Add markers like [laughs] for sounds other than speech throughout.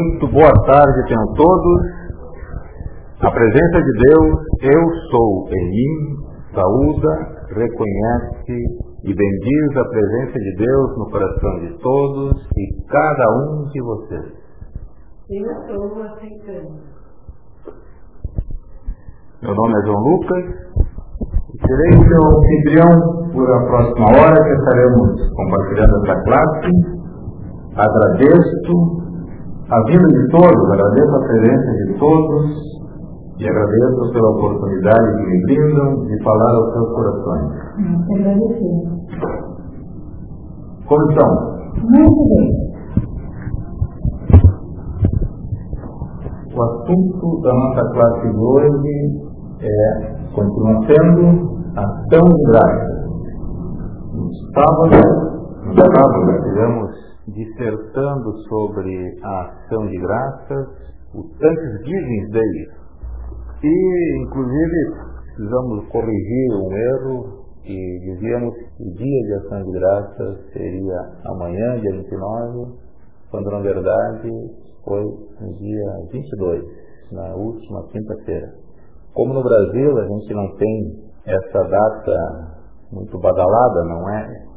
Muito boa tarde tenham todos. A presença de Deus, eu sou em mim, saúda, reconhece e bendiz a presença de Deus no coração de todos e cada um de vocês. Eu estou aceitando. Meu nome é João Lucas serei seu anfitrião por a próxima hora que estaremos compartilhando essa classe. Agradeço a vida de todos, agradeço a presença de todos e agradeço pela oportunidade que me brindam de falar aos seus corações. Nós agradecemos. Como estão? Muito bem. O assunto da nossa classe de hoje é, continua sendo ação de graça. No sábado, no sábado, estivemos dissertando sobre a ação de graças, o Thanksgiving Day. E, inclusive, precisamos corrigir um erro que dizíamos que o dia de ação de graças seria amanhã, dia 29, quando na verdade foi no dia 22, na última quinta-feira. Como no Brasil a gente não tem essa data muito badalada, não é?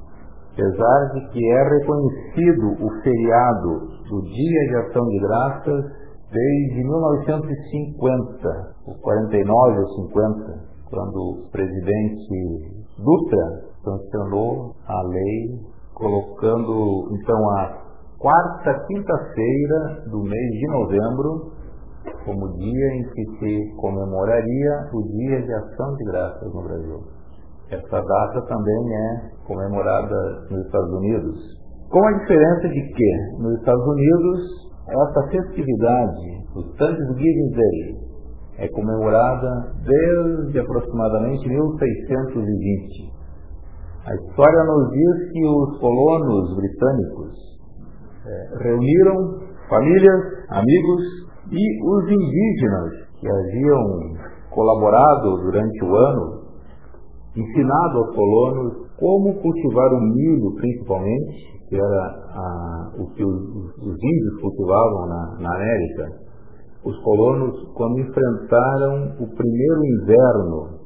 Apesar de que é reconhecido o feriado do Dia de Ação de Graças desde 1950, ou 49 ou 50, quando o presidente Dutra sancionou a lei colocando então a quarta quinta-feira do mês de novembro como dia em que se comemoraria o Dia de Ação de Graças no Brasil. Essa data também é comemorada nos Estados Unidos. Com a diferença de que, nos Estados Unidos, essa festividade, o Thanksgiving Day, é comemorada desde aproximadamente 1620. A história nos diz que os colonos britânicos eh, reuniram famílias, amigos e os indígenas que haviam colaborado durante o ano, ensinado aos colonos como cultivar o milho, principalmente, que era ah, o que os, os, índios cultivavam na, na América. Os colonos, quando enfrentaram o primeiro inverno,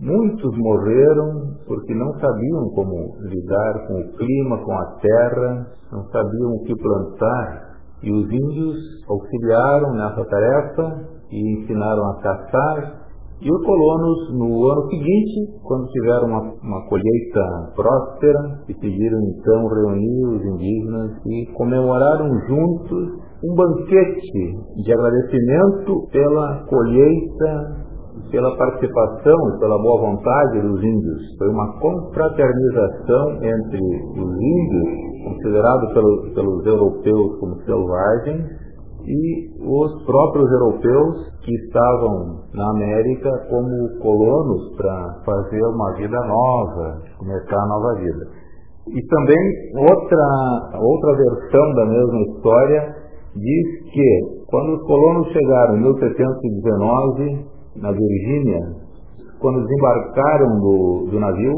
muitos morreram porque não sabiam como lidar com o clima, com a terra, não sabiam o que plantar. E os índios auxiliaram nessa tarefa e ensinaram a caçar. E os colonos, no ano seguinte, quando tiveram uma, uma colheita próspera, decidiram então reunir os indígenas e comemoraram juntos um banquete de agradecimento pela colheita, pela participação e pela boa vontade dos índios. Foi uma confraternização entre os índios, considerados pelo, pelos europeus como selvagens, e os próprios europeus que estavam na América como colonos para fazer uma vida nova, começar a nova vida. E também outra, outra versão da mesma história diz que quando os colonos chegaram em 1719 na Virgínia, quando desembarcaram do, do navio,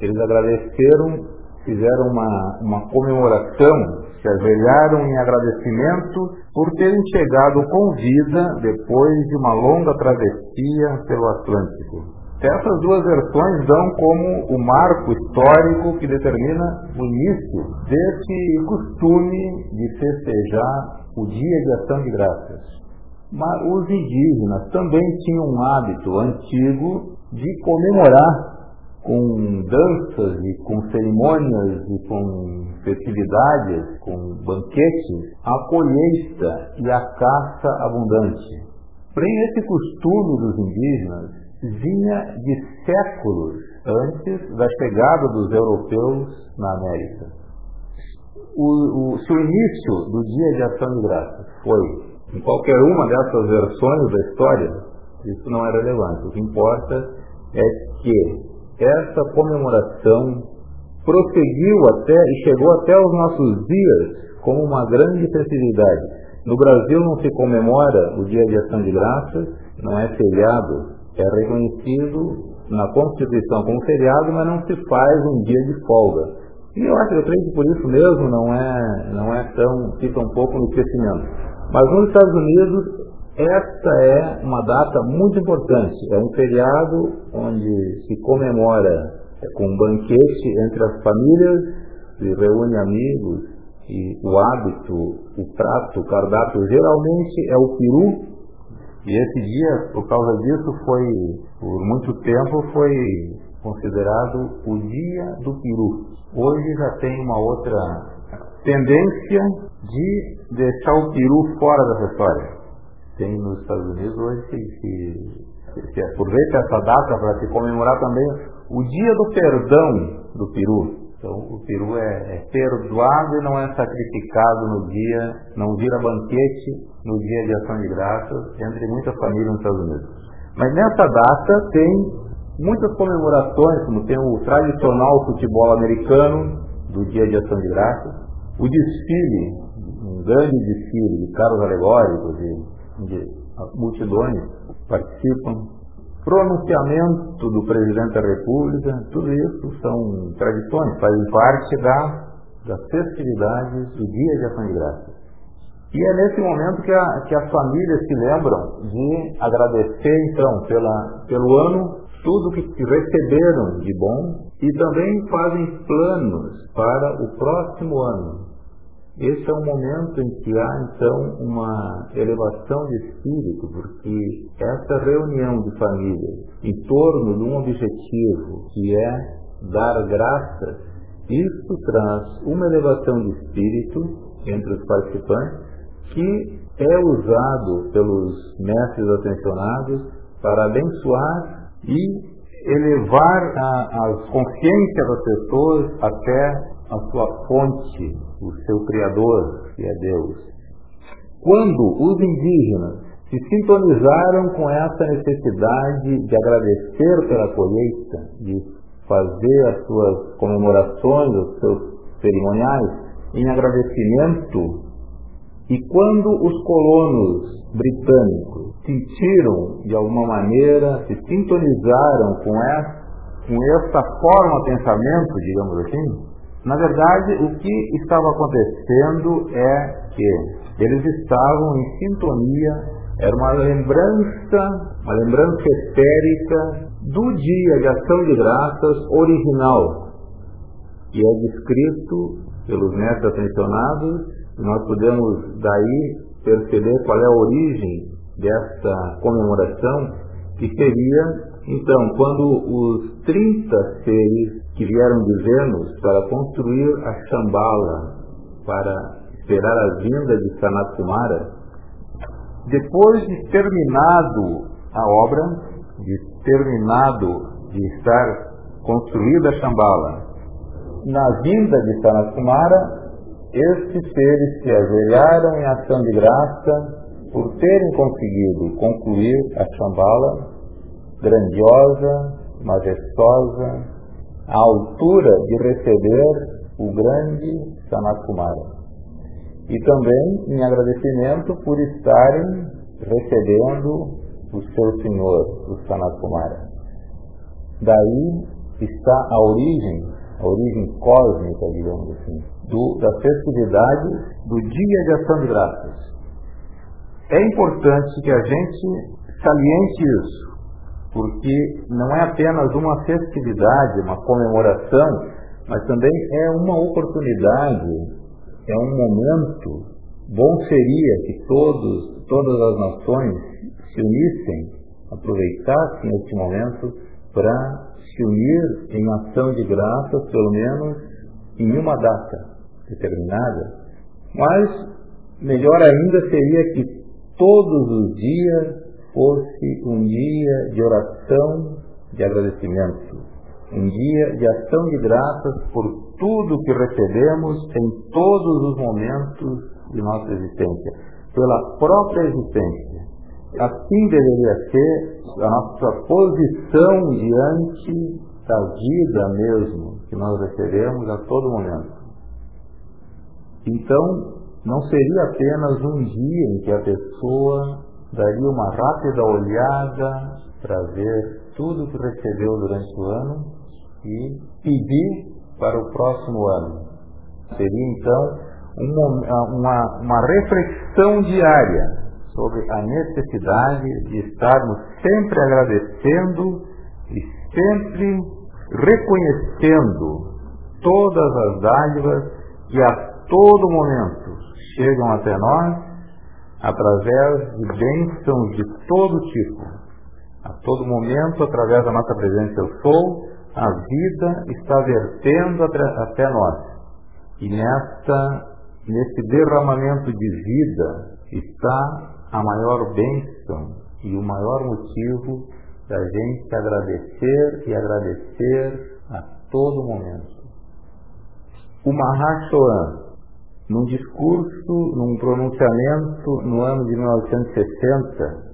eles agradeceram, fizeram uma, uma comemoração, se ajoelharam em agradecimento por terem chegado com vida depois de uma longa travessia pelo Atlântico. Essas duas versões dão como o marco histórico que determina o início desse costume de festejar o Dia de Ação de Graças. Mas os indígenas também tinham um hábito antigo de comemorar com danças e com cerimônias e com festividades, com banquetes, a colheita e a caça abundante. Porém, esse costume dos indígenas vinha de séculos antes da chegada dos europeus na América. O, o, se o início do Dia de Ação de Graças foi em qualquer uma dessas versões da história, isso não é relevante. O que importa é que essa comemoração prosseguiu até e chegou até os nossos dias como uma grande festividade. No Brasil não se comemora o Dia de Ação de Graças, não é feriado, é reconhecido na Constituição como feriado, mas não se faz um dia de folga. E eu acho, eu creio que por isso mesmo não é, não é tão, fica um pouco no esquecimento. Mas nos Estados Unidos, esta é uma data muito importante. É um feriado onde se comemora com um banquete entre as famílias, se reúne amigos e o hábito, o prato, o cardápio geralmente é o peru. E esse dia, por causa disso, foi, por muito tempo, foi considerado o dia do peru. Hoje já tem uma outra tendência de deixar o peru fora dessa história. Tem nos Estados Unidos hoje que, que, que aproveita essa data para se comemorar também o dia do perdão do peru. Então, o peru é, é, perdoado e não é sacrificado no dia, não vira banquete no dia de ação de graças, entre muitas famílias nos Estados Unidos. Mas nessa data tem muitas comemorações, como tem o tradicional futebol americano do Dia de Ação de Graças, o desfile, um grande desfile de carros alegóricos e de multidões participam, pronunciamento do presidente da República, tudo isso são tradições, fazem parte da, das festividades do Dia de Ação de Graças. E é nesse momento que, a, que as famílias se lembram de agradecer, então, pela, pelo ano tudo que receberam de bom e também fazem planos para o próximo ano. Esse é um momento em que há então uma elevação de espírito, porque essa reunião de família em torno de um objetivo que é dar graça, isso traz uma elevação de espírito entre os participantes que é usado pelos mestres atencionados para abençoar e elevar a, as consciências das pessoas até a sua fonte, o seu Criador, que é Deus. Quando os indígenas se sintonizaram com essa necessidade de agradecer pela colheita, de fazer as suas comemorações, os seus cerimoniais em agradecimento, e quando os colonos britânicos sentiram de alguma maneira, se sintonizaram com essa, com essa forma de pensamento, digamos assim, na verdade o que estava acontecendo é que eles estavam em sintonia, era uma lembrança, uma lembrança etérica do dia de ação de graças original, que é descrito pelos mestres atencionados, nós podemos daí perceber qual é a origem dessa comemoração, que seria, então, quando os 30 seres que vieram de Vênus para construir a Shambhala, para esperar a vinda de Sanat Kumara, depois de terminado a obra, de terminado de estar construída a Shambhala, na vinda de Sanat Kumara, estes seres se ajoelharam em ação de graça por terem conseguido concluir a Shambhala grandiosa, majestosa, à altura de receber o grande Sanat Kumara. E também em agradecimento por estarem recebendo o seu Senhor, o Sanat Kumara. Daí está a origem, a origem cósmica, digamos assim, do, das festividades do Dia de Ação de Graças. É importante que a gente saliente isso, porque não é apenas uma festividade, uma comemoração, mas também é uma oportunidade, é um momento. Bom seria que todos, todas as nações se unissem, aproveitassem este momento para se unir em ação de graças, pelo menos em uma data determinada. Mas melhor ainda seria que todos os dias fosse um dia de oração, de agradecimento, um dia de ação de graças por tudo que recebemos em todos os momentos de nossa existência, pela própria existência. Assim deveria ser a nossa posição diante da vida mesmo que nós recebemos a todo momento. Então, não seria apenas um dia em que a pessoa daria uma rápida olhada para ver tudo que recebeu durante o ano e pedir para o próximo ano. Seria então uma, uma, uma reflexão diária sobre a necessidade de estarmos sempre agradecendo e sempre reconhecendo todas as dádivas que a todo momento chegam até nós através de bênçãos de todo tipo. A todo momento, através da nossa presença eu sou, a vida está vertendo até nós. E nesta, nesse derramamento de vida está a maior bênção e o maior motivo da gente agradecer e agradecer a todo momento. O Mahashoan, num discurso, num pronunciamento no ano de 1960,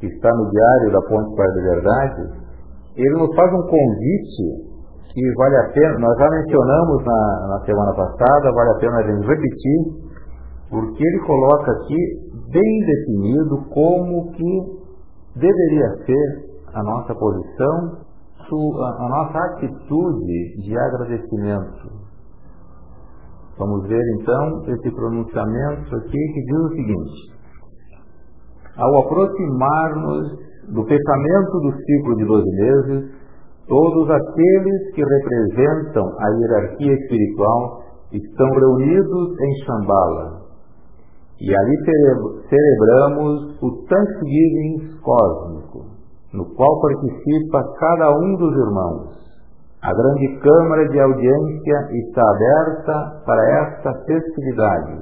que está no Diário da Ponte para a Verdade, ele nos faz um convite que vale a pena, nós já mencionamos na, na semana passada, vale a pena a gente repetir, porque ele coloca aqui bem definido como que deveria ser a nossa posição, a nossa atitude de agradecimento. Vamos ver então esse pronunciamento aqui que diz o seguinte: Ao aproximar-nos do fechamento do ciclo de 12 meses, todos aqueles que representam a hierarquia espiritual estão reunidos em Shambhala, e ali celebramos o Thanksgiving cósmico, no qual participa cada um dos irmãos. A grande Câmara de Audiência está aberta para esta festividade.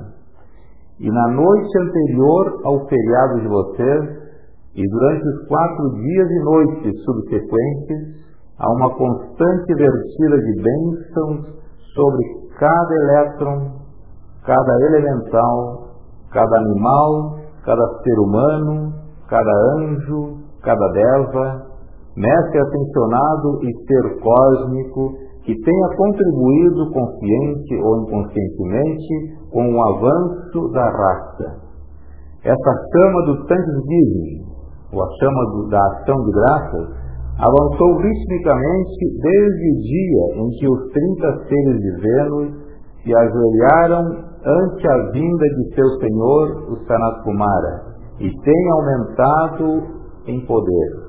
E na noite anterior ao feriado de vocês, e durante os quatro dias e noites subsequentes, há uma constante vertida de bênçãos sobre cada elétron, cada elemental, cada animal, cada ser humano, cada anjo, cada deva, mestre atencionado e ser cósmico que tenha contribuído consciente ou inconscientemente com o avanço da raça. Essa chama do Thanksgiving, ou a chama do, da ação de graças, avançou ritmicamente desde o dia em que os 30 seres de Vênus se ajoelharam ante a vinda de seu senhor, o Sanat Kumara, e tem aumentado em poder.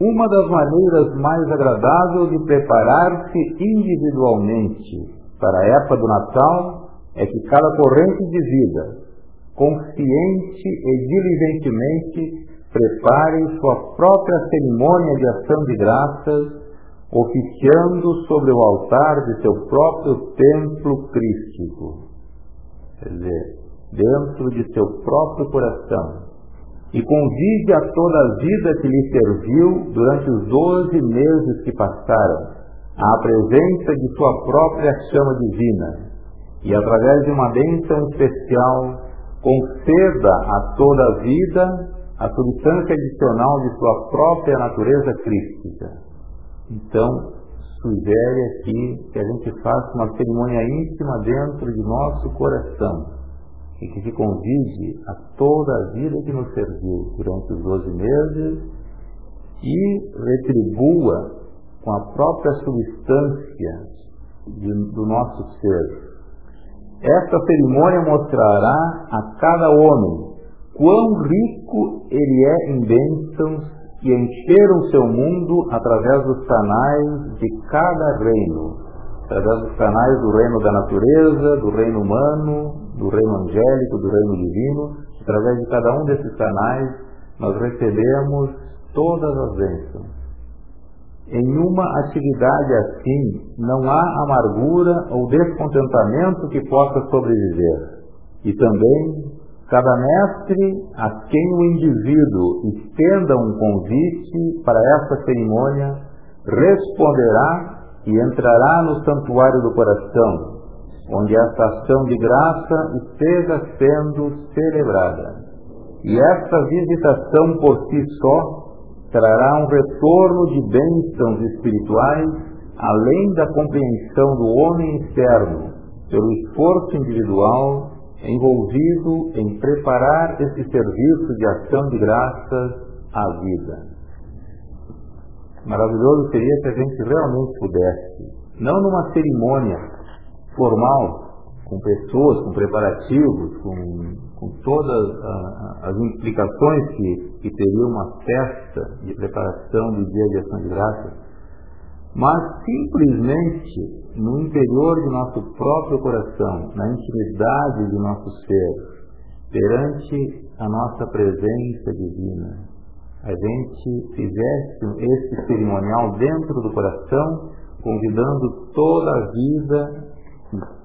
Uma das maneiras mais agradáveis de preparar-se individualmente para a época do Natal é que cada corrente de vida, consciente e diligentemente, prepare sua própria cerimônia de ação de graças, oficiando sobre o altar de seu próprio templo crístico. Quer dizer, dentro de seu próprio coração, e convide a toda a vida que lhe serviu durante os doze meses que passaram, à presença de sua própria chama divina, e através de uma bênção especial, conceda a toda a vida a substância adicional de sua própria natureza crística. Então, sugere aqui que a gente faça uma cerimônia íntima dentro de nosso coração e que se convide a toda a vida que nos serviu durante os 12 meses e retribua com a própria substância de, do nosso ser. Esta cerimônia mostrará a cada homem quão rico ele é em bênçãos que encheram seu mundo através dos canais de cada reino, através dos canais do reino da natureza, do reino humano, do reino angélico, do reino divino, através de cada um desses canais nós recebemos todas as bênçãos. Em uma atividade assim, não há amargura ou descontentamento que possa sobreviver. E também Cada mestre a quem o indivíduo estenda um convite para essa cerimônia responderá e entrará no santuário do coração, onde esta ação de graça esteja sendo celebrada. E esta visitação por si só trará um retorno de bênçãos espirituais além da compreensão do homem externo, pelo esforço individual envolvido em preparar esse serviço de ação de graças à vida. Maravilhoso seria se a gente realmente pudesse, não numa cerimônia formal, com pessoas, com preparativos, com, com todas as implicações que, que teria uma festa de preparação do dia de ação de graças, mas simplesmente no interior de nosso próprio coração, na intimidade de nosso ser, perante a nossa presença divina, a gente fizesse esse cerimonial dentro do coração, convidando toda a vida,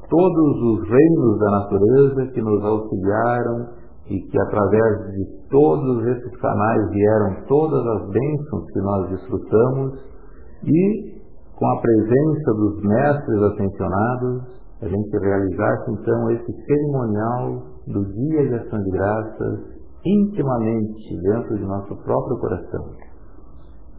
todos os reinos da natureza que nos auxiliaram e que através de todos esses canais vieram todas as bênçãos que nós desfrutamos e com a presença dos mestres ascensionados, a gente realizasse então esse cerimonial do dia de ação de graças intimamente dentro de nosso próprio coração.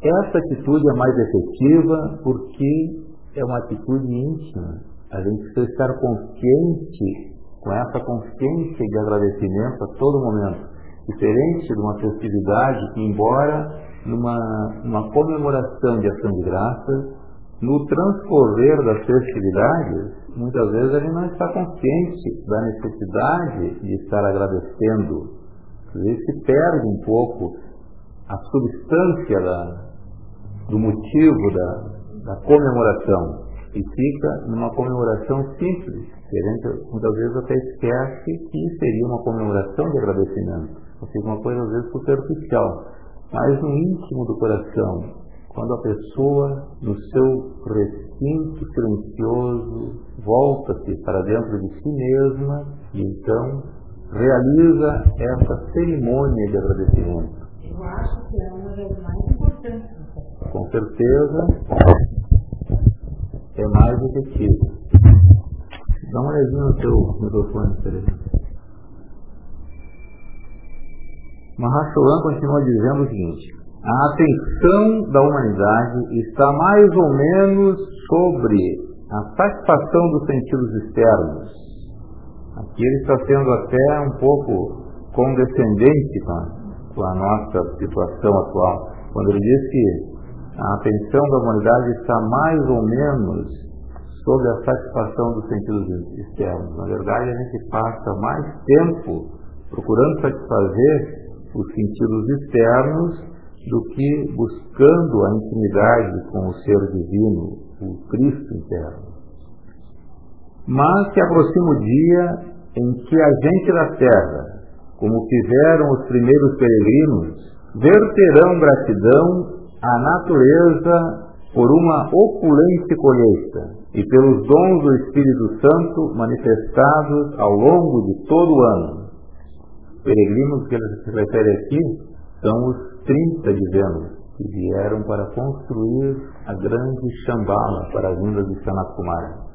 Essa atitude é mais efetiva porque é uma atitude íntima. A gente precisa estar consciente, com essa consciência de agradecimento a todo momento. Diferente de uma festividade que, embora numa, comemoração de ação de graças, no transcorrer das festividades, muitas vezes ele não está consciente da necessidade de estar agradecendo. Às vezes se perde um pouco a substância da, do motivo da, da comemoração e fica numa comemoração simples. Que a gente muitas vezes até esquece que seria uma comemoração de agradecimento. Ou seja, uma coisa às vezes superficial. Mas no íntimo do coração, quando a pessoa, no seu recinto silencioso, volta-se para dentro de si mesma e então realiza essa cerimônia de agradecimento. Eu acho que é uma das mais importantes. Com certeza é mais efetivo. Dá uma olhadinha no teu microfone, Tereza. Mahasholan continua dizendo o seguinte: a atenção da humanidade está mais ou menos sobre a satisfação dos sentidos externos. Aqui ele está sendo até um pouco condescendente com a, com a nossa situação atual, quando ele diz que a atenção da humanidade está mais ou menos sobre a satisfação dos sentidos externos. Na verdade, a gente passa mais tempo procurando satisfazer os sentidos externos do que buscando a intimidade com o ser divino, o Cristo interno. Mas se aproxima o dia em que a gente da terra, como fizeram os primeiros peregrinos, verterão gratidão à natureza por uma opulente colheita e pelos dons do Espírito Santo manifestados ao longo de todo o ano. Peregrinos que ele se refere aqui são os 30 de Vênus, que vieram para construir a grande Shambhala para a vinda de Sanat Kumara.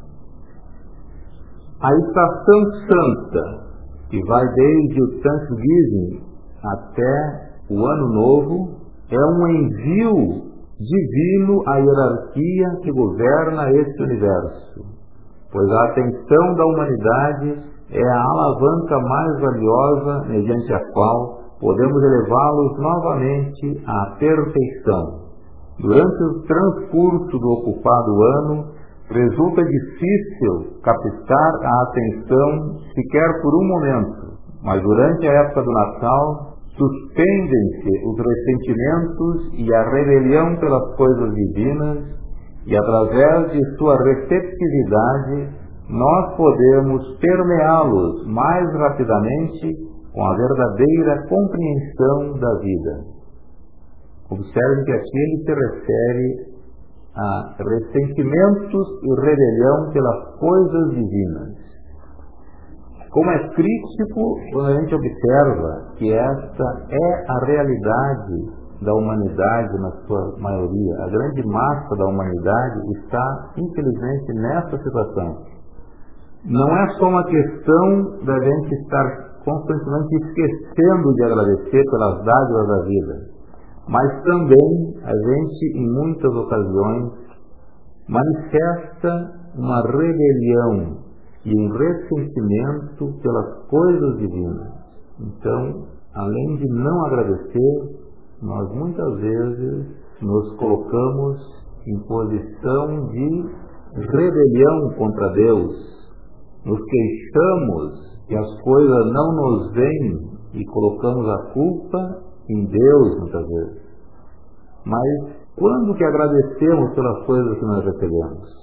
A estação santa, que vai desde o Thanksgiving até o Ano Novo, é um envio divino à hierarquia que governa este universo, pois a atenção da humanidade é a alavanca mais valiosa mediante a qual podemos elevá-los novamente à perfeição. Durante o transcurso do ocupado ano, resulta difícil captar a atenção sequer por um momento, mas durante a época do Natal, suspendem-se os ressentimentos e a rebelião pelas coisas divinas, e através de sua receptividade, nós podemos permeá-los mais rapidamente com a verdadeira compreensão da vida. Observe que aqui ele se refere a ressentimentos e rebelião pelas coisas divinas. Como é crítico quando a gente observa que esta é a realidade da humanidade na sua maioria. A grande massa da humanidade está, infelizmente, nessa situação. Não é só uma questão da gente estar constantemente esquecendo de agradecer pelas dádivas da vida. Mas também a gente, em muitas ocasiões, manifesta uma rebelião e um ressentimento pelas coisas divinas. Então, além de não agradecer, nós muitas vezes nos colocamos em posição de rebelião contra Deus, nos queixamos e as coisas não nos vêm e colocamos a culpa em Deus muitas vezes. Mas quando que agradecemos pelas coisas que nós recebemos?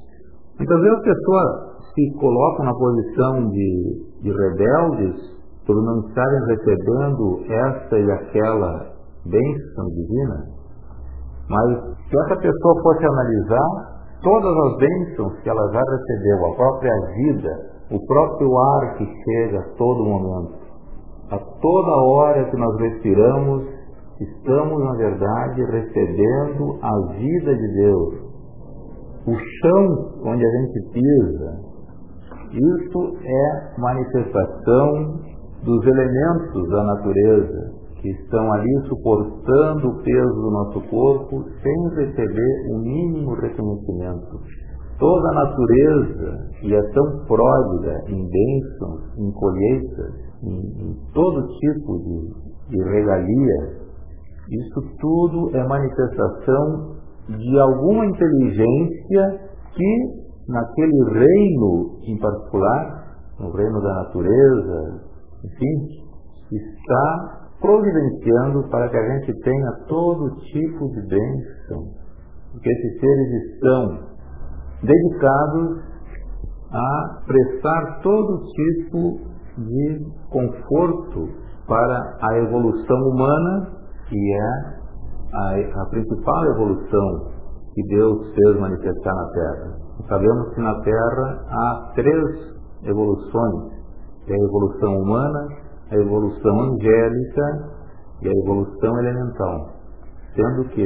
Muitas vezes a pessoa se coloca na posição de, de rebeldes por não estarem recebendo esta e aquela bênção divina. Mas se essa pessoa fosse analisar todas as bênçãos que ela já recebeu, a própria vida, o próprio ar que chega a todo momento, a toda hora que nós respiramos, estamos, na verdade, recebendo a vida de Deus. O chão onde a gente pisa, isso é manifestação dos elementos da natureza que estão ali suportando o peso do nosso corpo sem receber o mínimo reconhecimento. Toda a natureza, que é tão pródiga em bênçãos, em colheitas, em, em todo tipo de, de regalia, isso tudo é manifestação de alguma inteligência que, naquele reino em particular, no reino da natureza, enfim, está providenciando para que a gente tenha todo tipo de bênção, porque esses seres estão dedicados a prestar todo tipo de conforto para a evolução humana, que é a, a principal evolução que Deus fez manifestar na Terra. Sabemos que na Terra há três evoluções, é a evolução humana, a evolução angélica e a evolução elemental. Sendo que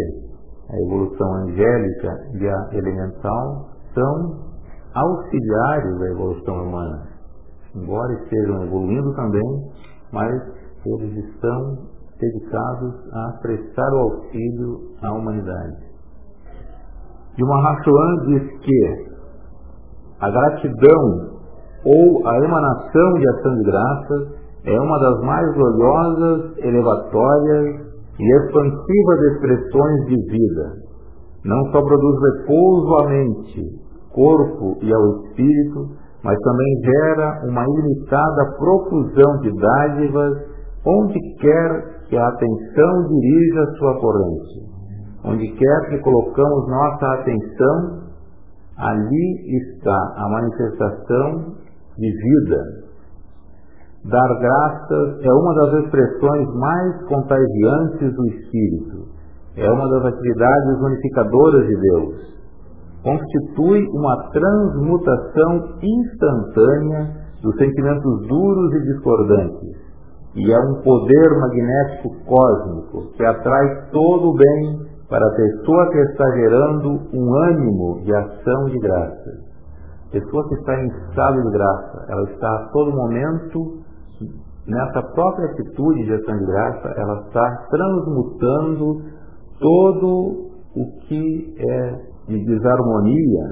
a evolução angélica e a elemental são auxiliares da evolução humana. Embora estejam evoluindo também, mas eles estão dedicados a prestar o auxílio à humanidade. E uma Mahachohan diz que a gratidão ou a emanação de ação de graças é uma das mais gloriosas, elevatórias e expansivas expressões de vida. Não só produz repouso à mente, corpo e ao espírito, mas também gera uma ilimitada profusão de dádivas onde quer que a atenção dirija sua corrente. Onde quer que colocamos nossa atenção, ali está a manifestação de vida, Dar graças é uma das expressões mais contagiantes do Espírito. É uma das atividades unificadoras de Deus. Constitui uma transmutação instantânea dos sentimentos duros e discordantes. E é um poder magnético cósmico que atrai todo o bem para a pessoa que está gerando um ânimo de ação de graça. Pessoa que está em estado de graça, ela está a todo momento nessa própria atitude de ação de graça, ela está transmutando todo o que é de desarmonia,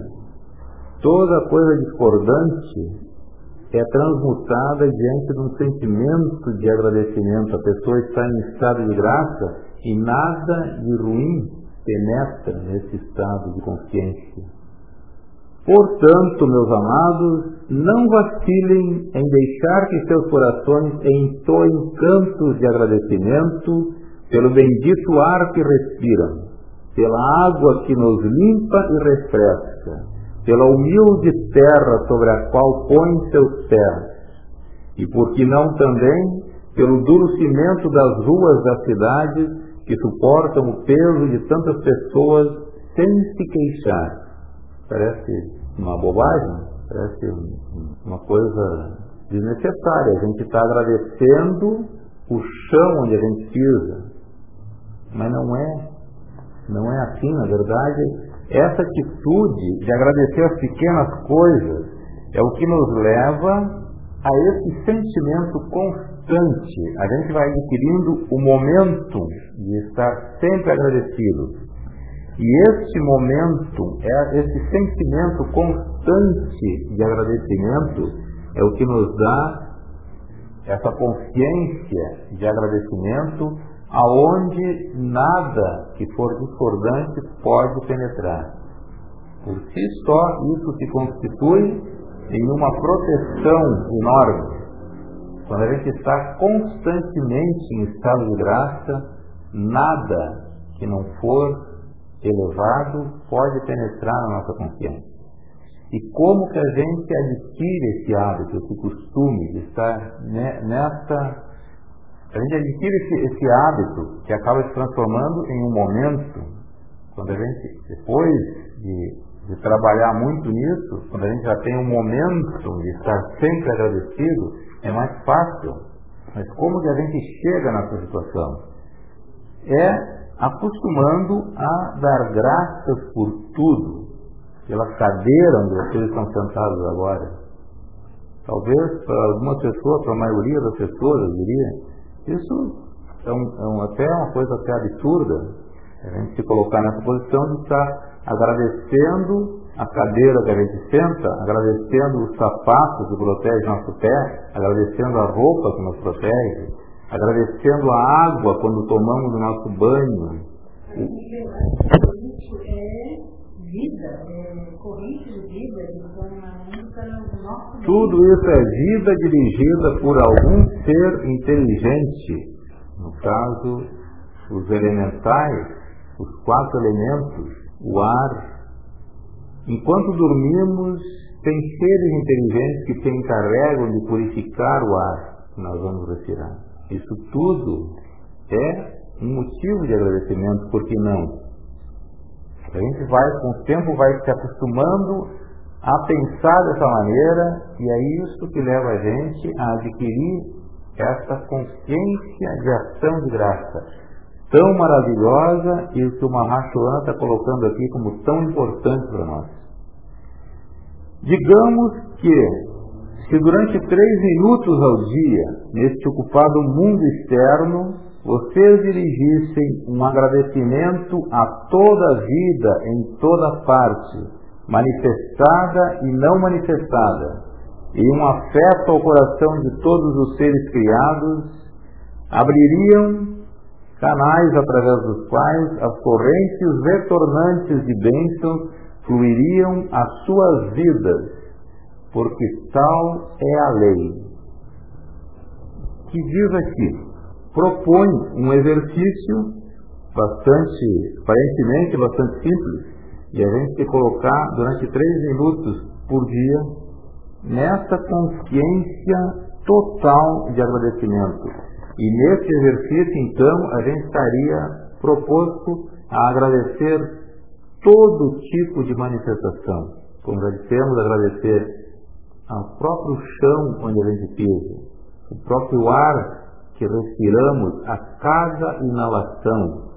toda coisa discordante é transmutada diante de um sentimento de agradecimento. A pessoa está em estado de graça e nada de ruim penetra nesse estado de consciência. Portanto, meus amados, não vacilem em deixar que seus corações entoem cantos de agradecimento pelo bendito ar que respiram, pela água que nos limpa e refresca, pela humilde terra sobre a qual põem seus pés, e por que não também pelo duro cimento das ruas das cidades que suportam o peso de tantas pessoas sem se queixar parece uma bobagem, parece uma coisa desnecessária. A gente está agradecendo o chão onde a gente pisa, mas não é, não é assim, na verdade. Essa atitude de agradecer as pequenas coisas é o que nos leva a esse sentimento constante. A gente vai adquirindo o momento de estar sempre agradecido. E este momento, é esse sentimento constante de agradecimento, é o que nos dá essa consciência de agradecimento, aonde nada que for discordante pode penetrar. Por si só, isso se constitui em uma proteção enorme. Quando a gente está constantemente em estado de graça, nada que não for elevado pode penetrar na nossa consciência. E como que a gente adquire esse hábito, esse costume de estar nessa. A gente adquire esse, esse hábito que acaba se transformando em um momento, quando a gente, depois de, de trabalhar muito nisso, quando a gente já tem um momento de estar sempre agradecido, é mais fácil. Mas como que a gente chega nessa situação? É acostumando a dar graças por tudo, pela cadeira onde vocês estão sentados agora. Talvez para algumas pessoas, para a maioria das pessoas, eu diria, isso é, um, é um, até uma coisa até absurda, a gente se colocar nessa posição de estar agradecendo a cadeira que a gente senta, agradecendo os sapatos que protegem nosso pé, agradecendo a roupa que nos protege, agradecendo a água quando tomamos o nosso banho. Isso é vida, corrente de vida, Tudo isso é vida dirigida por algum ser inteligente. No caso, os elementais, os quatro elementos, o ar. Enquanto dormimos, tem seres inteligentes que se encarregam de purificar o ar que nós vamos respirar. Isso tudo é um motivo de agradecimento, por que não? A gente vai, com o tempo, vai se acostumando a pensar dessa maneira e é isso que leva a gente a adquirir essa consciência de ação de graça tão maravilhosa e o que o Mahashohan está colocando aqui como tão importante para nós. Digamos que se durante três minutos ao dia, neste ocupado mundo externo, vocês dirigissem um agradecimento a toda a vida em toda parte, manifestada e não manifestada, e um afeto ao coração de todos os seres criados, abririam canais através dos quais as correntes retornantes de bênçãos fluiriam às suas vidas porque tal é a lei. Que diz aqui, propõe um exercício bastante, aparentemente bastante simples, e a gente se colocar durante três minutos por dia nessa consciência total de agradecimento. E nesse exercício, então, a gente estaria proposto a agradecer todo tipo de manifestação. Como já dissemos, agradecer ao próprio chão onde a gente pisa, o próprio ar que respiramos a cada inalação.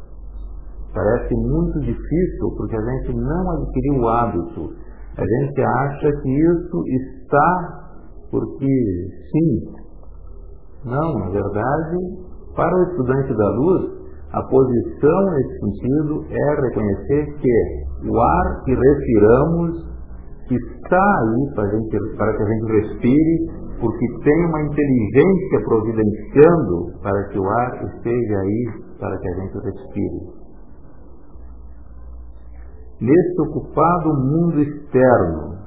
Parece muito difícil porque a gente não adquiriu o hábito. A gente acha que isso está porque sim. Não, na verdade, para o estudante da luz, a posição nesse sentido é reconhecer que o ar que respiramos está aí para, gente, para que a gente respire, porque tem uma inteligência providenciando para que o ar esteja aí para que a gente respire. Nesse ocupado mundo externo,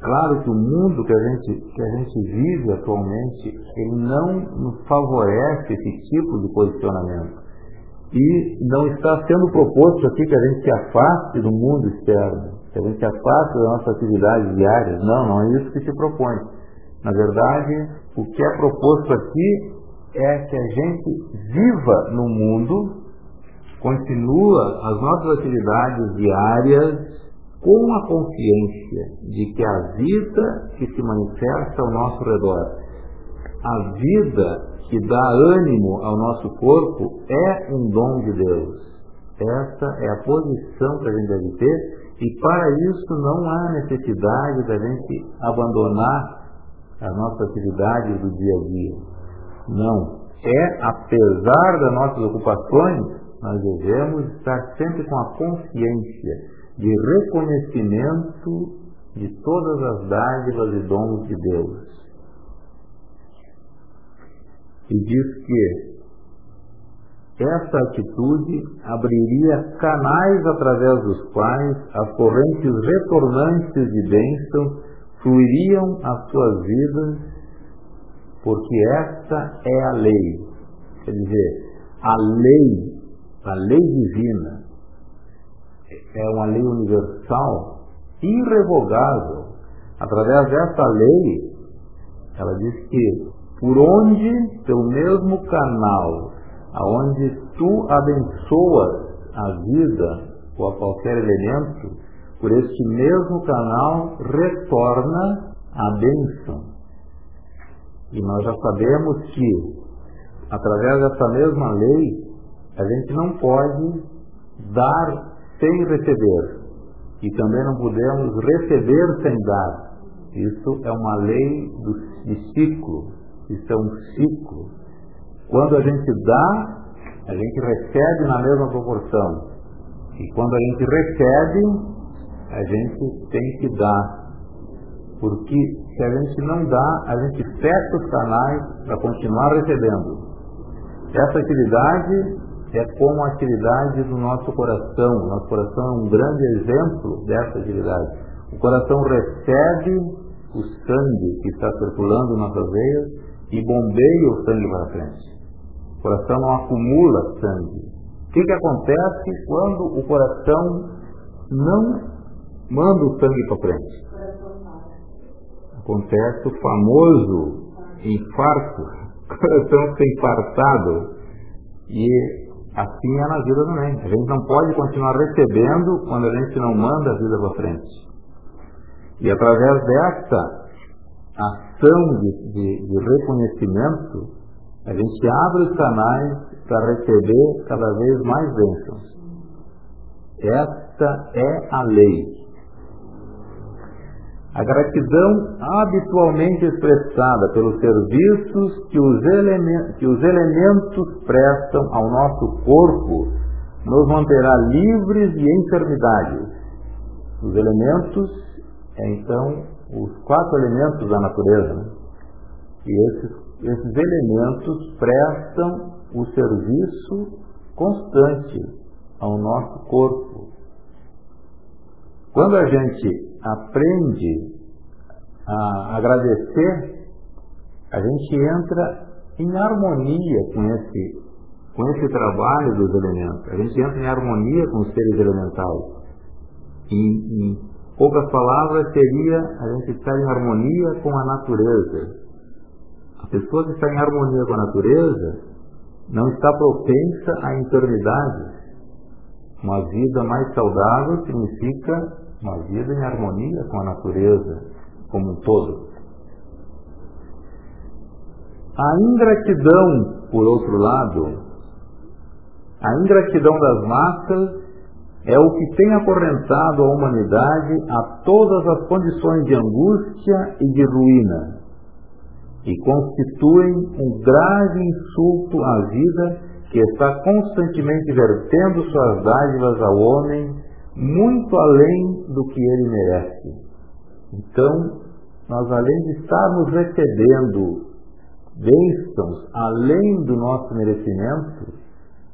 claro que o mundo que a gente, que a gente vive atualmente, ele não nos favorece esse tipo de posicionamento. E não está sendo proposto aqui que a gente se afaste do mundo externo que a gente afaste das nossas atividades diárias. Não, não é isso que se propõe. Na verdade, o que é proposto aqui é que a gente viva no mundo, continua as nossas atividades diárias com a consciência de que a vida que se manifesta ao nosso redor, a vida que dá ânimo ao nosso corpo, é um dom de Deus. Essa é a posição que a gente deve ter e para isso não há necessidade da gente abandonar as nossas atividades do dia a dia. Não. É, apesar das nossas ocupações, nós devemos estar sempre com a consciência de reconhecimento de todas as dádivas e dons de Deus. E diz que essa atitude abriria canais através dos quais as correntes retornantes de bênção fluiriam as suas vidas, porque esta é a lei. Quer dizer, a lei, a lei divina, é uma lei universal, irrevogável. Através dessa lei, ela diz que por onde, pelo mesmo canal, aonde tu abençoas a vida ou a qualquer elemento, por este mesmo canal retorna a bênção. E nós já sabemos que, através dessa mesma lei, a gente não pode dar sem receber. E também não podemos receber sem dar. Isso é uma lei do, de ciclo. Isso é um ciclo. Quando a gente dá, a gente recebe na mesma proporção. E quando a gente recebe, a gente tem que dar. Porque se a gente não dá, a gente fecha os canais para continuar recebendo. Essa atividade é como a atividade do nosso coração. Nosso coração é um grande exemplo dessa atividade. O coração recebe o sangue que está circulando nas veias e bombeia o sangue para frente. O coração não acumula sangue. O que, que acontece quando o coração não manda o sangue para frente. Acontece o famoso infarto, [laughs] coração fica infartado. E assim é na vida também. A gente não pode continuar recebendo quando a gente não manda a vida para frente. E através dessa ação de, de, de reconhecimento, a gente abre os canais para receber cada vez mais bênçãos. Esta é a lei. A gratidão habitualmente expressada pelos serviços que os, que os elementos prestam ao nosso corpo nos manterá livres de enfermidades. Os elementos, é então os quatro elementos da natureza. Né? E esses, esses elementos prestam o serviço constante ao nosso corpo. Quando a gente aprende a agradecer, a gente entra em harmonia com esse, com esse trabalho dos elementos. A gente entra em harmonia com os seres elementais. Em, em poucas palavras, seria a gente estar em harmonia com a natureza. A pessoa que está em harmonia com a natureza não está propensa a enfermidades. Uma vida mais saudável significa uma vida em harmonia com a natureza como um todo. A ingratidão, por outro lado, a ingratidão das massas é o que tem acorrentado a humanidade a todas as condições de angústia e de ruína, e constituem um grave insulto à vida que está constantemente vertendo suas dádivas ao homem muito além do que ele merece. Então, nós além de estarmos recebendo bênçãos além do nosso merecimento,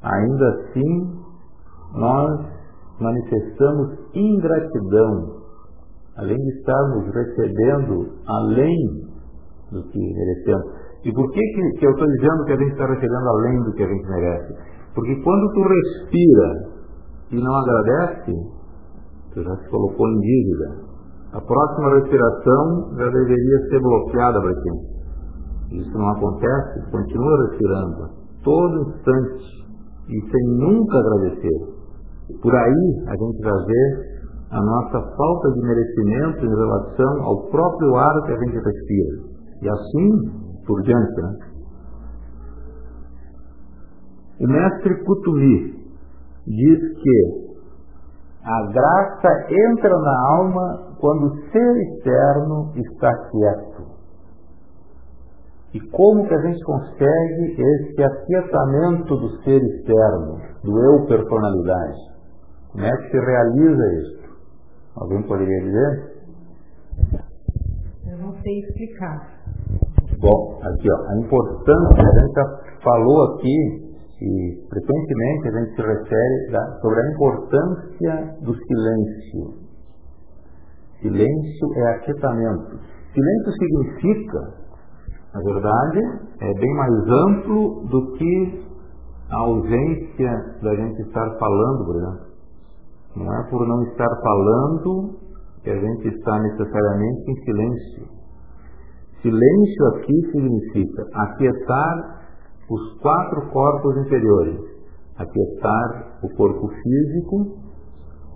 ainda assim nós manifestamos ingratidão, além de estarmos recebendo além do que merecemos. E por que, que, que eu estou dizendo que a gente está recebendo além do que a gente merece? Porque quando tu respira e não agradece, você já se colocou em dívida. A próxima respiração já deveria ser bloqueada para ti. Isso não acontece, continua respirando todo instante e sem nunca agradecer. Por aí a gente vai ver a nossa falta de merecimento em relação ao próprio ar que a gente respira. E assim por diante. Né? O mestre Kutumi diz que a graça entra na alma quando o ser externo está quieto. E como que a gente consegue esse aquietamento do ser externo, do eu personalidade? Como é que se realiza isso? Alguém poderia dizer? Eu não sei explicar. Bom, aqui ó, a importância, a gente já falou aqui e frequentemente a gente se refere da, sobre a importância do silêncio. Silêncio é aquietamento. Silêncio significa, na verdade, é bem mais amplo do que a ausência da gente estar falando, por exemplo. Não é por não estar falando que a gente está necessariamente em silêncio. Silêncio aqui significa aquietar os quatro corpos inferiores. Aquietar o corpo físico.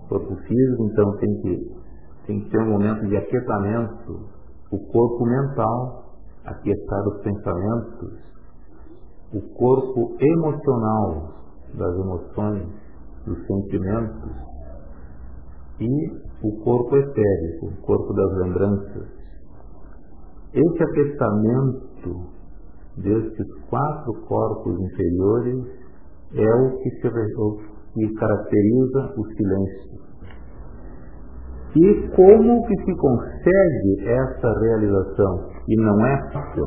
O corpo físico, então, tem que, tem que ter um momento de aquietamento. O corpo mental, aquietar os pensamentos. O corpo emocional, das emoções, dos sentimentos. E o corpo etérico, o corpo das lembranças. Esse destes quatro corpos inferiores é o que, se, o que caracteriza o silêncio. E como que se consegue essa realização? E não é fácil.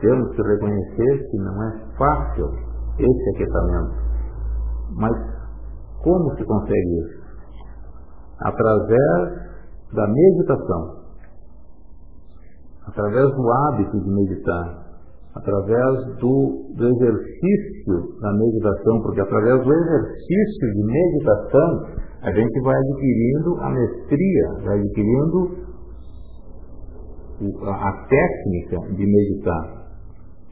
Temos que reconhecer que não é fácil esse aquecimento. Mas como se consegue isso? Através da meditação através do hábito de meditar, através do, do exercício da meditação, porque através do exercício de meditação a gente vai adquirindo a mestria, vai adquirindo a, técnica de meditar.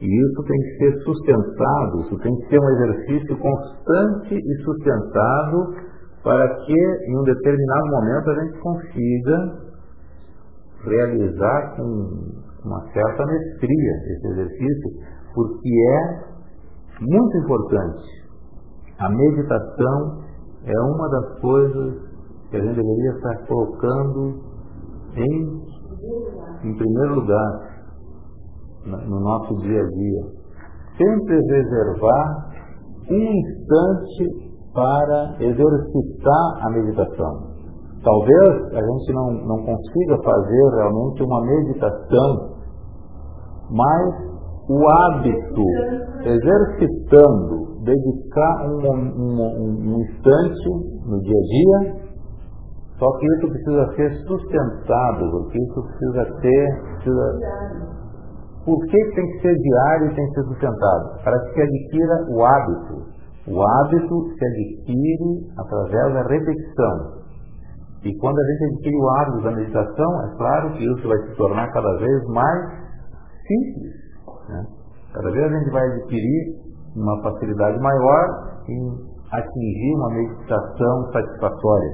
E isso tem que ser sustentado, isso tem que ser um exercício constante e sustentado para que em um determinado momento a gente consiga realizar com uma certa mestria esse exercício, porque é muito importante. A meditação é uma das coisas que a gente deveria estar colocando em, em primeiro lugar no nosso dia a dia. Sempre reservar um instante para exercitar a meditação. Talvez a gente não, não consiga fazer realmente uma meditação, mas o hábito, exercitando, dedicar um, um, um instante no dia a dia, só que isso precisa ser sustentado, porque isso precisa ter. Precisa... Por que tem que ser diário e tem que ser sustentado? Para que se adquira o hábito. O hábito se adquire através da repetição. E quando a gente adquire o hábito da meditação, é claro que isso vai se tornar cada vez mais simples. Né? Cada vez a gente vai adquirir uma facilidade maior em atingir uma meditação satisfatória.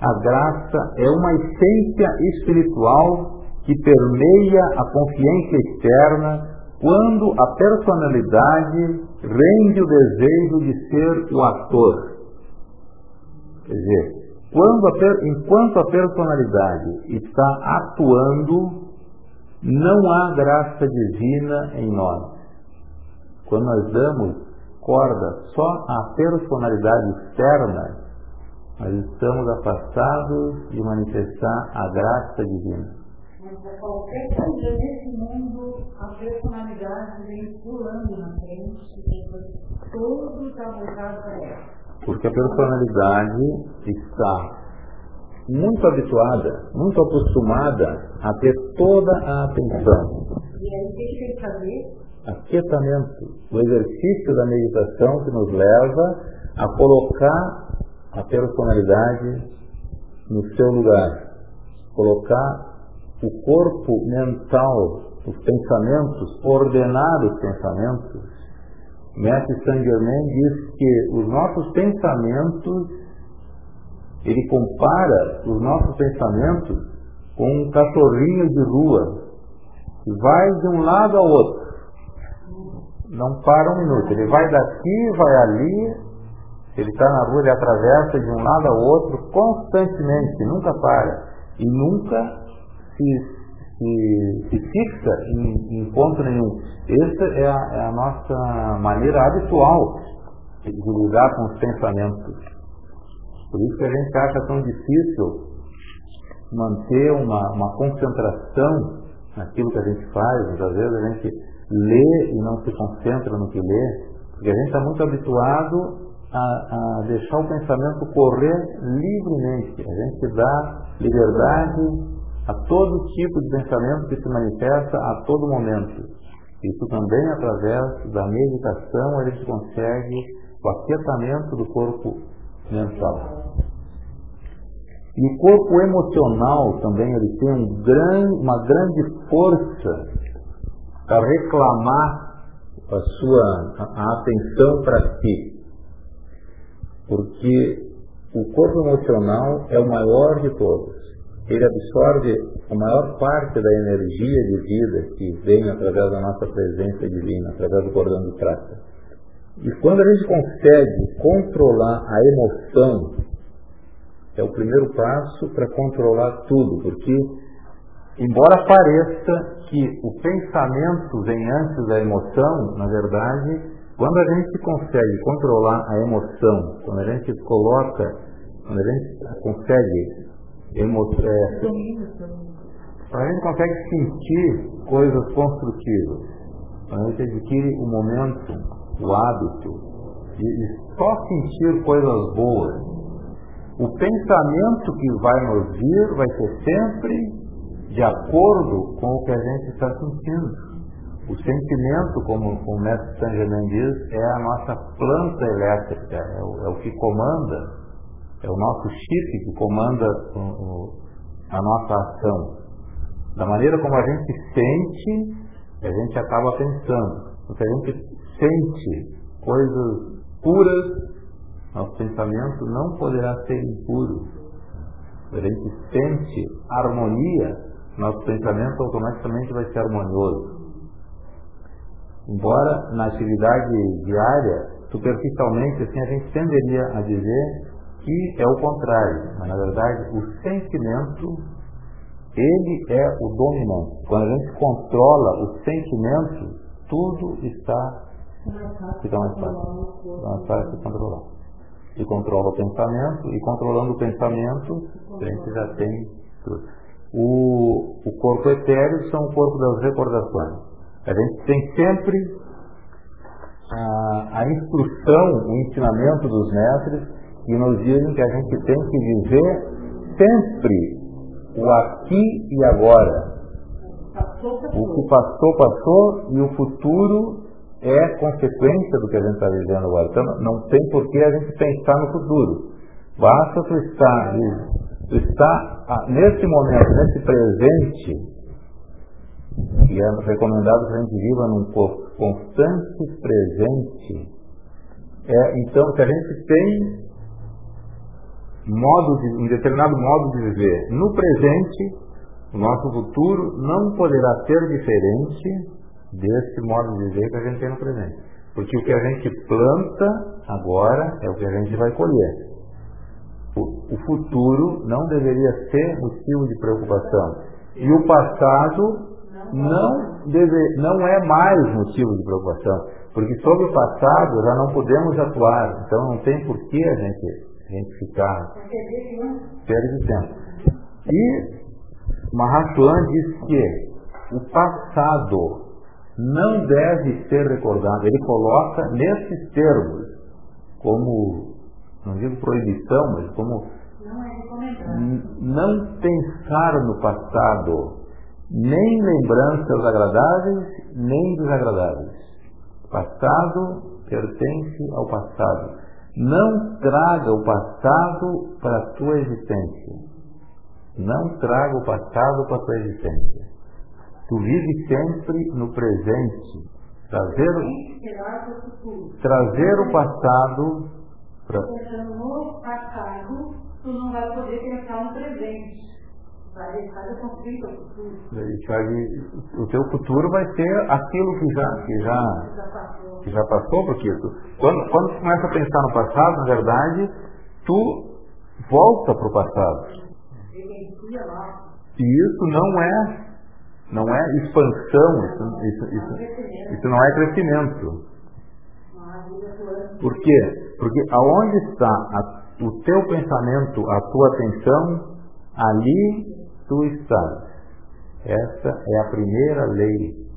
A graça é uma essência espiritual que permeia a consciência externa quando a personalidade rende o desejo de ser o ator Quer dizer, a, enquanto a personalidade está atuando, não há graça divina em nós. Quando nós damos corda só à personalidade externa, nós estamos afastados de manifestar a graça divina. Mas a qualquer coisa nesse mundo, a personalidade vem pulando na frente, e todo está voltado para ela. Porque a personalidade está muito habituada, muito acostumada a ter toda a atenção. E aí o que tem que fazer? Aquietamento, o exercício da meditação que nos leva a colocar a personalidade no seu lugar, colocar o corpo mental, os pensamentos, ordenar os pensamentos Mestre Saint Germain diz que os nossos pensamentos, ele compara os nossos pensamentos com um cachorrinho de rua, que vai de um lado ao outro. Não para um minuto. Ele vai daqui, vai ali, ele está na rua, ele atravessa de um lado ao outro constantemente, nunca para. E nunca se se, se fixa em, em, ponto nenhum. Essa é a, é a, nossa maneira habitual de lidar com os pensamentos. Por isso que a gente acha tão difícil manter uma, uma concentração naquilo que a gente faz. Muitas vezes a gente lê e não se concentra no que lê, porque a gente está muito habituado a, a deixar o pensamento correr livremente. A gente dá liberdade a todo tipo de pensamento que se manifesta a todo momento. Isso também através da meditação a gente consegue o aquietamento do corpo mental. E o corpo emocional também ele tem um uma grande força para reclamar a sua a atenção para si. Porque o corpo emocional é o maior de todos. Ele absorve a maior parte da energia de vida que vem através da nossa presença divina, através do cordão de prata. E quando a gente consegue controlar a emoção é o primeiro passo para controlar tudo, porque, embora pareça que o pensamento vem antes da emoção, na verdade, quando a gente consegue controlar a emoção, quando a gente coloca, quando a gente consegue é, a gente consegue sentir coisas construtivas, quando a gente adquire o momento, o hábito, e, e só sentir coisas boas, o pensamento que vai nos vir vai ser sempre de acordo com o que a gente está sentindo. O sentimento, como o mestre Saint Germain diz, é a nossa planta elétrica, é o, é o que comanda, é o nosso chip que comanda o, o, a nossa ação. Da maneira como a gente sente, a gente acaba pensando. Porque a gente sente coisas puras nosso pensamento não poderá ser impuro. Se a gente sente harmonia, nosso pensamento automaticamente vai ser harmonioso. Embora na atividade diária, superficialmente, assim, a gente tenderia a dizer que é o contrário. Mas, na verdade, o sentimento, ele é o dominante. Quando a gente controla o sentimento, tudo está fica mais fácil. Fica mais fácil de controlar e controla o pensamento, e controlando o pensamento, a gente já tem tudo. O, o corpo etéreo são o corpo das recordações. A gente tem sempre a, a instrução, o ensinamento dos mestres que nos dizem que a gente tem que viver sempre o aqui e agora. O que passou, passou, e o futuro é consequência do que a gente está vivendo agora. Então não tem por que a gente pensar no futuro. Basta tu estar, tu estar ah, nesse momento, nesse presente, e é recomendado que a gente viva num constante presente. É, então, que a gente tem modo de, um determinado modo de viver. No presente, o nosso futuro não poderá ser diferente desse modo de viver que a gente tem no presente. Porque o que a gente planta agora é o que a gente vai colher. O, o futuro não deveria ser motivo de preocupação. E o passado não, deve, não é mais motivo de preocupação. Porque sobre o passado já não podemos atuar. Então não tem por que a gente, a gente ficar. Perde tempo. E Mahatma diz que o passado não deve ser recordado. Ele coloca nesses termos, como, não digo proibição, mas como não pensar no passado, nem lembranças agradáveis, nem desagradáveis. Passado pertence ao passado. Não traga o passado para a tua existência. Não traga o passado para a tua existência. Tu vive sempre no presente. Trazer, trazer o passado para. No passado, tu não vai poder pensar no presente. Vai deixar de construir o futuro. o teu futuro vai ser aquilo que já, que já, que já passou, porque tu, quando, quando tu começa a pensar no passado, na verdade, tu volta para o passado. E isso não é não é expansão, isso, isso, isso, isso não é crescimento. Por quê? Porque aonde está a, o teu pensamento, a tua atenção, ali tu estás. Essa é a primeira lei.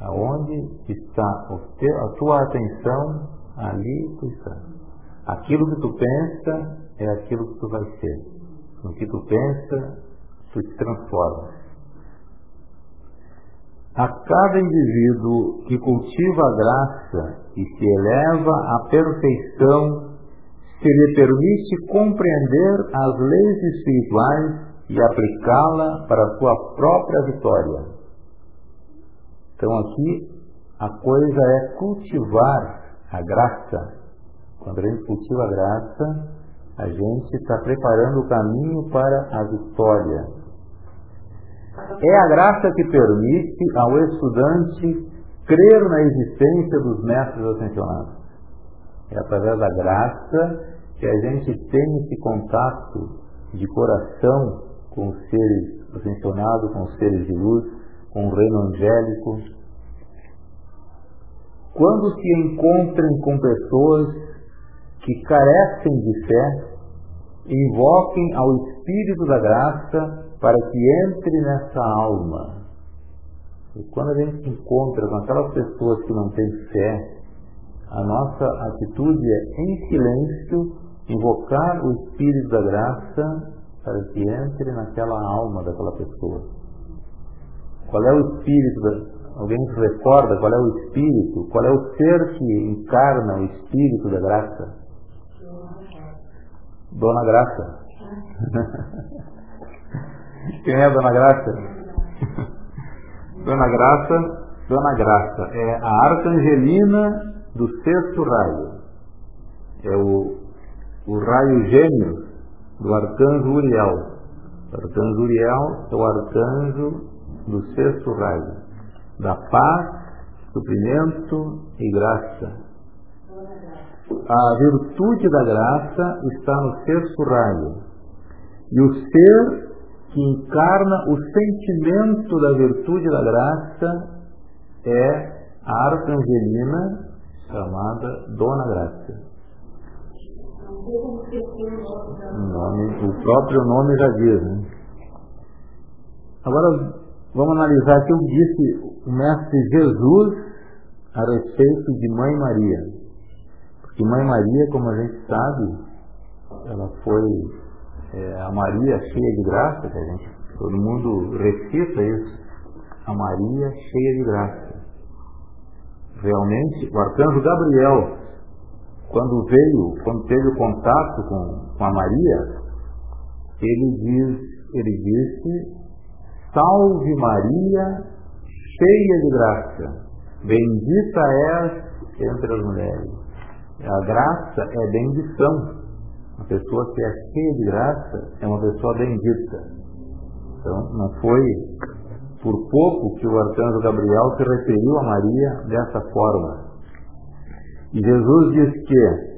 Aonde está teu, a tua atenção, Ali tu estás. Aquilo que tu pensa é aquilo que tu vai ser. No que tu pensa, tu te transforma. A cada indivíduo que cultiva a graça e se eleva à perfeição, se lhe permite compreender as leis espirituais e aplicá-la para a sua própria vitória. Então aqui a coisa é cultivar a graça. Quando a gente cultiva a graça, a gente está preparando o caminho para a vitória. É a graça que permite ao estudante crer na existência dos mestres ascensionados. É através da graça que a gente tem esse contato de coração com os seres ascensionados, com os seres de luz, com o reino angélico. Quando se encontrem com pessoas que carecem de fé, invoquem ao Espírito da Graça para que entre nessa alma. E quando a gente se encontra com aquelas pessoas que não têm fé, a nossa atitude é, em silêncio, invocar o Espírito da Graça para que entre naquela alma daquela pessoa. Qual é o espírito? Da... Alguém se recorda qual é o espírito? Qual é o ser que encarna o espírito da graça? Dona Graça. [laughs] Quem é Dona Graça? Dona Graça, Dona Graça é a arcangelina do sexto raio. É o, o raio gêmeo do arcanjo Uriel. O arcanjo Uriel é o arcanjo do sexto raio, da paz, suprimento e graça. A virtude da graça está no sexto raio. E o ser que encarna o sentimento da virtude da graça é a arcangelina chamada Dona Graça. O, nome, o próprio nome já diz. Né? Agora vamos analisar o que disse o Mestre Jesus a respeito de Mãe Maria. Porque Mãe Maria, como a gente sabe, ela foi é, a Maria cheia de graça, que a gente, todo mundo recita isso, a Maria cheia de graça. Realmente, o arcanjo Gabriel quando veio, quando teve o contato com, com a Maria, ele, diz, ele disse, Salve Maria, cheia de graça, bendita és entre as mulheres. A graça é bendição. Pessoa que é cheia de graça é uma pessoa bendita. Então, não foi por pouco que o arcanjo Gabriel se referiu a Maria dessa forma. E Jesus diz que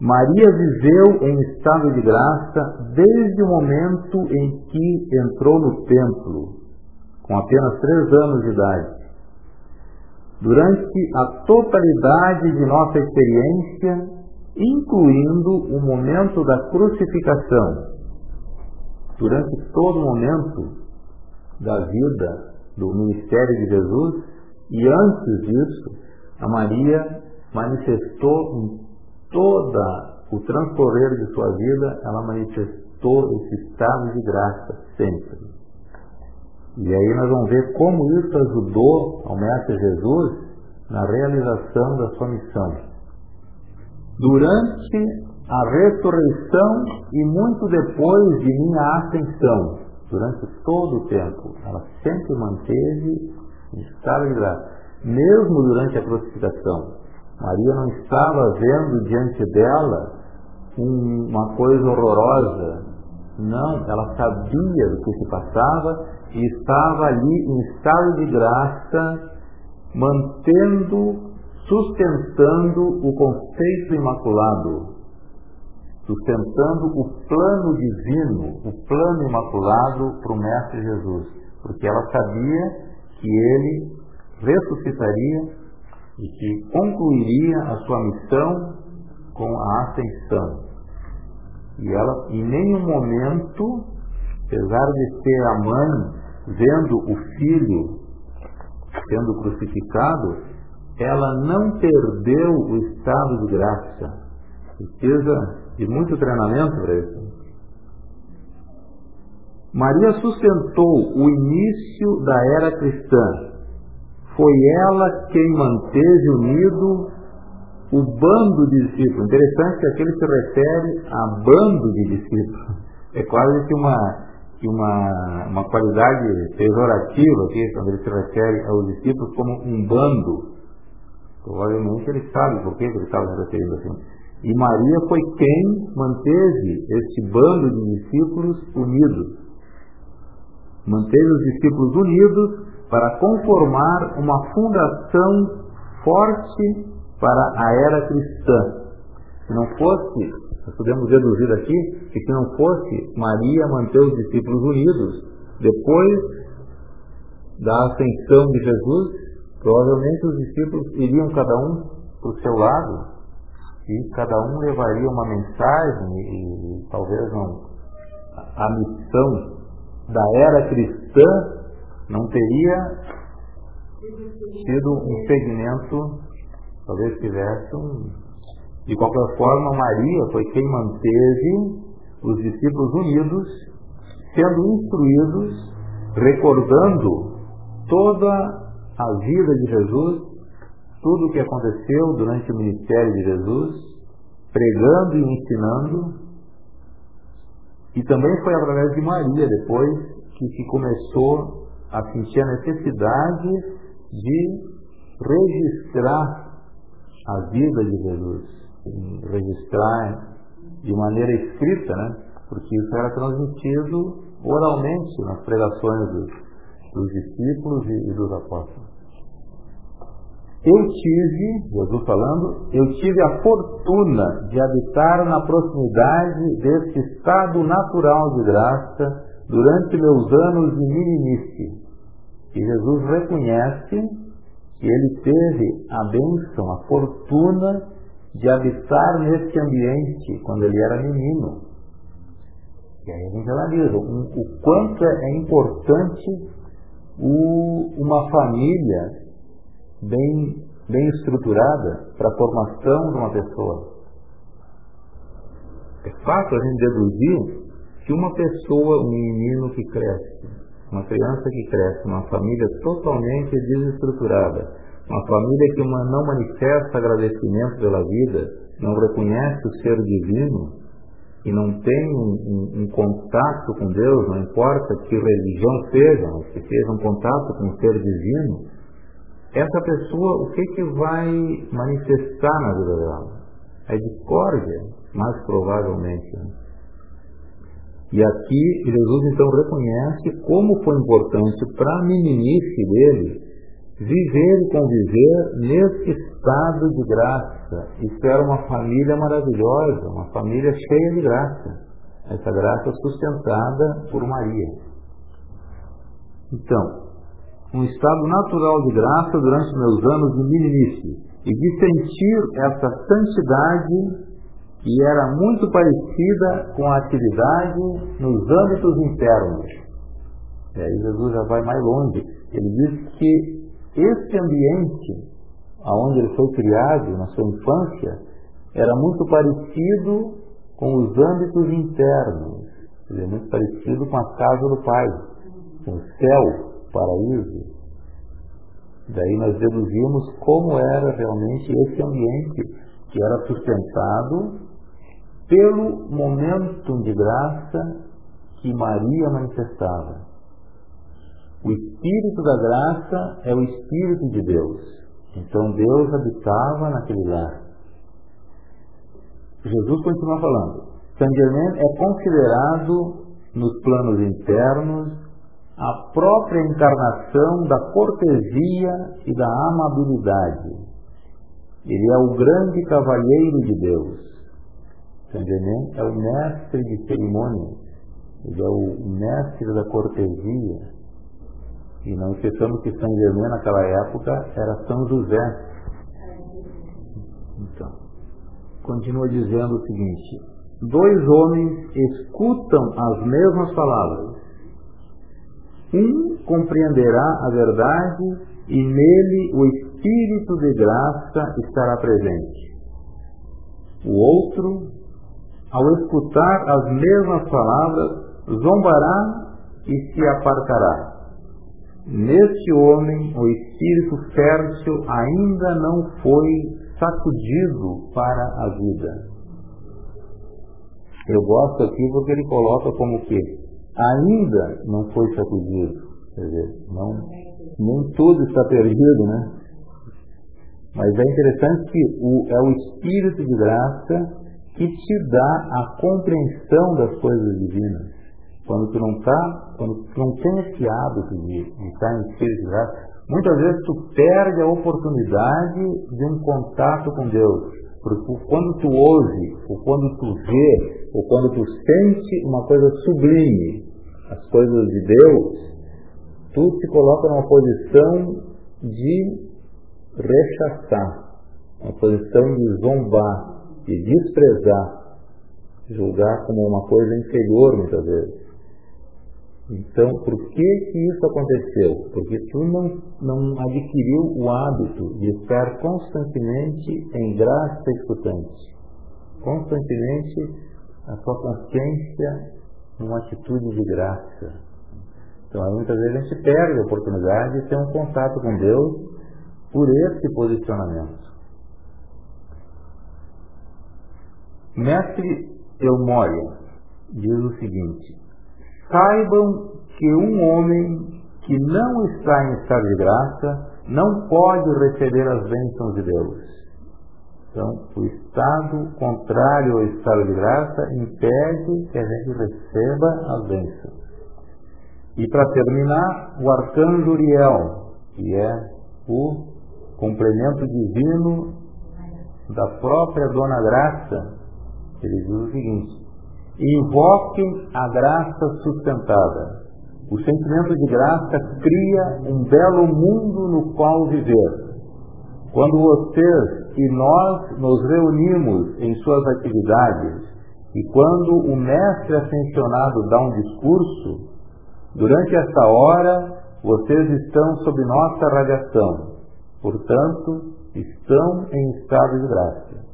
Maria viveu em estado de graça desde o momento em que entrou no templo, com apenas três anos de idade. Durante a totalidade de nossa experiência, incluindo o momento da crucificação, durante todo o momento da vida do ministério de Jesus e antes disso, a Maria manifestou em toda o transcorrer de sua vida, ela manifestou esse estado de graça sempre. E aí nós vamos ver como isso ajudou ao Mestre Jesus na realização da sua missão. Durante a ressurreição e muito depois de minha ascensão, durante todo o tempo, ela sempre manteve estado de graça, mesmo durante a crucificação. Maria não estava vendo diante dela uma coisa horrorosa. Não, ela sabia do que se passava e estava ali em estado de graça, mantendo, sustentando o conceito imaculado, sustentando o plano divino, o plano imaculado para o Mestre Jesus, porque ela sabia que ele ressuscitaria e que concluiria a sua missão com a ascensão. E ela, em nenhum momento, apesar de ser a mãe vendo o filho sendo crucificado, ela não perdeu o estado de graça. Precisa de muito treinamento para isso. Maria sustentou o início da era cristã. Foi ela quem manteve unido o bando de discípulos. Interessante que aqui ele se refere a bando de discípulos. É quase que uma, que uma, uma qualidade pejorativa aqui, quando ele se refere aos discípulos como um bando. Provavelmente ele sabe por que ele estava se referindo assim. E Maria foi quem manteve este bando de discípulos unidos. Manteve os discípulos unidos para conformar uma fundação forte para a era cristã. Se não fosse, nós podemos deduzir aqui, que se não fosse Maria manter os discípulos unidos, depois da ascensão de Jesus, provavelmente os discípulos iriam cada um para o seu lado e cada um levaria uma mensagem e, talvez não, a missão da era cristã não teria sido um segmento talvez tivesse um. De qualquer forma, Maria foi quem manteve os discípulos unidos, sendo instruídos, recordando toda a vida de Jesus, tudo o que aconteceu durante o ministério de Jesus, pregando e ensinando. E também foi através de Maria, depois, que se começou a sentir a necessidade de registrar a vida de Jesus, registrar de maneira escrita, né? porque isso era transmitido oralmente nas pregações dos, dos discípulos e, e dos apóstolos. Eu tive, Jesus falando, eu tive a fortuna de habitar na proximidade deste estado natural de graça durante meus anos de meninice. E Jesus reconhece que ele teve a bênção, a fortuna de habitar nesse ambiente quando ele era menino. E aí a gente analisa o quanto é importante o, uma família bem, bem estruturada para a formação de uma pessoa. É fácil a gente deduzir que uma pessoa, um menino que cresce, uma criança que cresce numa família totalmente desestruturada, uma família que não manifesta agradecimento pela vida, não reconhece o ser divino e não tem um, um, um contato com Deus, não importa que religião seja, mas que seja um contato com o ser divino, essa pessoa, o que, que vai manifestar na vida dela? A discórdia, mais provavelmente. Né? E aqui Jesus então reconhece como foi importante para a meninice dele viver e conviver nesse estado de graça. Isso era uma família maravilhosa, uma família cheia de graça. Essa graça sustentada por Maria. Então, um estado natural de graça durante meus anos de meninice e de sentir essa santidade e era muito parecida com a atividade nos âmbitos internos. E aí Jesus já vai mais longe. Ele diz que esse ambiente aonde ele foi criado na sua infância era muito parecido com os âmbitos internos. Ele é muito parecido com a casa do Pai, com o céu, paraíso. Daí nós deduzimos como era realmente esse ambiente que era sustentado pelo momento de graça que Maria manifestava. O Espírito da graça é o Espírito de Deus. Então Deus habitava naquele lar. Jesus continua falando. Saint Germain é considerado nos planos internos a própria encarnação da cortesia e da amabilidade. Ele é o grande cavalheiro de Deus. Germain é o mestre de cerimônias, ele é o mestre da cortesia. E não esqueçamos que Saint Germain naquela época era São José. Então, continua dizendo o seguinte: dois homens escutam as mesmas palavras. Um compreenderá a verdade e nele o Espírito de graça estará presente. O outro, ao escutar as mesmas palavras, zombará e se apartará. Neste homem, o espírito fértil ainda não foi sacudido para a vida. Eu gosto aqui porque ele coloca como que ainda não foi sacudido. Quer dizer, não, nem tudo está perdido, né? Mas é interessante que o, é o Espírito de graça que te dá a compreensão das coisas divinas. Quando tu não está, quando tu não tem esse hábito de, de estar em Espírito de graça, muitas vezes tu perde a oportunidade de um contato com Deus. Porque quando tu ouve, ou quando tu vê, ou quando tu sente uma coisa sublime, as coisas de Deus, tu te coloca numa posição de rechaçar, uma posição de zombar, de desprezar, julgar como uma coisa inferior muitas vezes. Então, por que que isso aconteceu? Porque tu não, não adquiriu o hábito de estar constantemente em graça escutante. Constantemente a tua consciência numa atitude de graça. Então, aí, muitas vezes a gente perde a oportunidade de ter um contato com Deus por esse posicionamento. Mestre Eumória diz o seguinte: Saibam que um homem que não está em estado de graça não pode receber as bênçãos de Deus. Então, o estado contrário ao estado de graça impede que a gente receba as bênçãos. E para terminar, o arcanjo Uriel, que é o complemento divino da própria Dona Graça, ele diz o seguinte: Invoquem a graça sustentada. O sentimento de graça cria um belo mundo no qual viver. Quando vocês e nós nos reunimos em suas atividades e quando o mestre ascensionado dá um discurso, durante esta hora vocês estão sob nossa radiação, portanto, estão em estado de graça.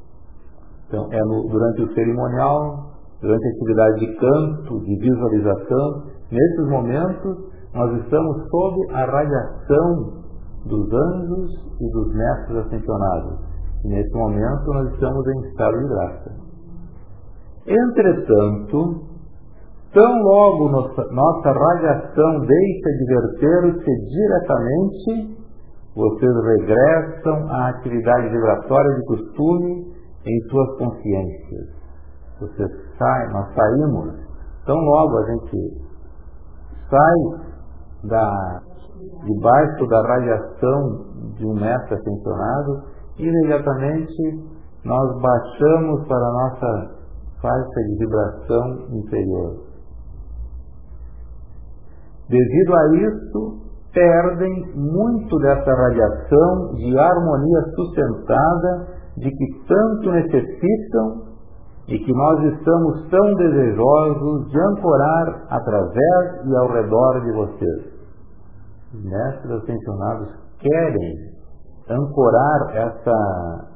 Então, é no, durante o cerimonial, durante a atividade de canto, de visualização, nesses momentos nós estamos sob a radiação dos anjos e dos mestres ascensionados. E nesse momento nós estamos em estado de graça. Entretanto, tão logo nossa, nossa radiação deixa de verter-se diretamente, vocês regressam à atividade vibratória de costume em suas consciências você sai, nós saímos, tão logo a gente sai da, debaixo da radiação de um mestre ascensionado, imediatamente nós baixamos para a nossa faixa de vibração inferior. Devido a isso, perdem muito dessa radiação de harmonia sustentada de que tanto necessitam e que nós estamos tão desejosos de ancorar através e ao redor de vocês. Os mestres ascensionados querem ancorar essa,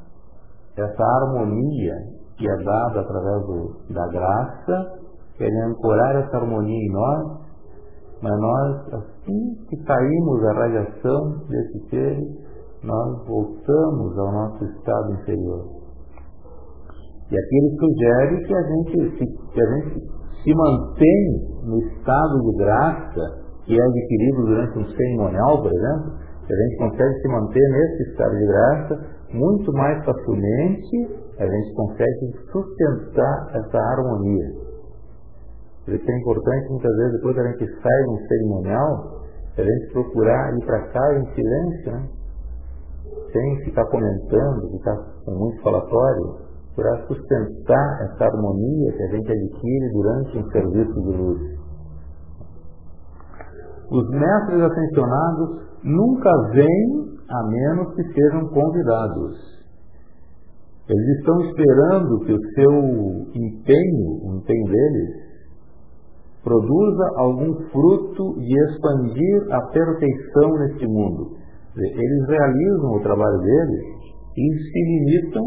essa harmonia que é dada através do, da graça, querem ancorar essa harmonia em nós, mas nós, assim que saímos da radiação desse ser, nós voltamos ao nosso estado inferior. E aqui ele sugere que a gente se, que a gente se mantém no estado de graça que é adquirido durante um cerimonial, por exemplo, que a gente consegue se manter nesse estado de graça muito mais facilmente, a gente consegue sustentar essa harmonia. Por isso é importante, muitas vezes, depois que a gente sai de um cerimonial, a gente procurar ir para casa em silêncio, né? sem ficar comentando, ficar com muito falatório, para sustentar essa harmonia que a gente adquire durante um serviço de luz. Os mestres ascensionados nunca vêm a menos que sejam convidados. Eles estão esperando que o seu empenho, o empenho deles, produza algum fruto de expandir a perfeição neste mundo. Eles realizam o trabalho deles e se limitam,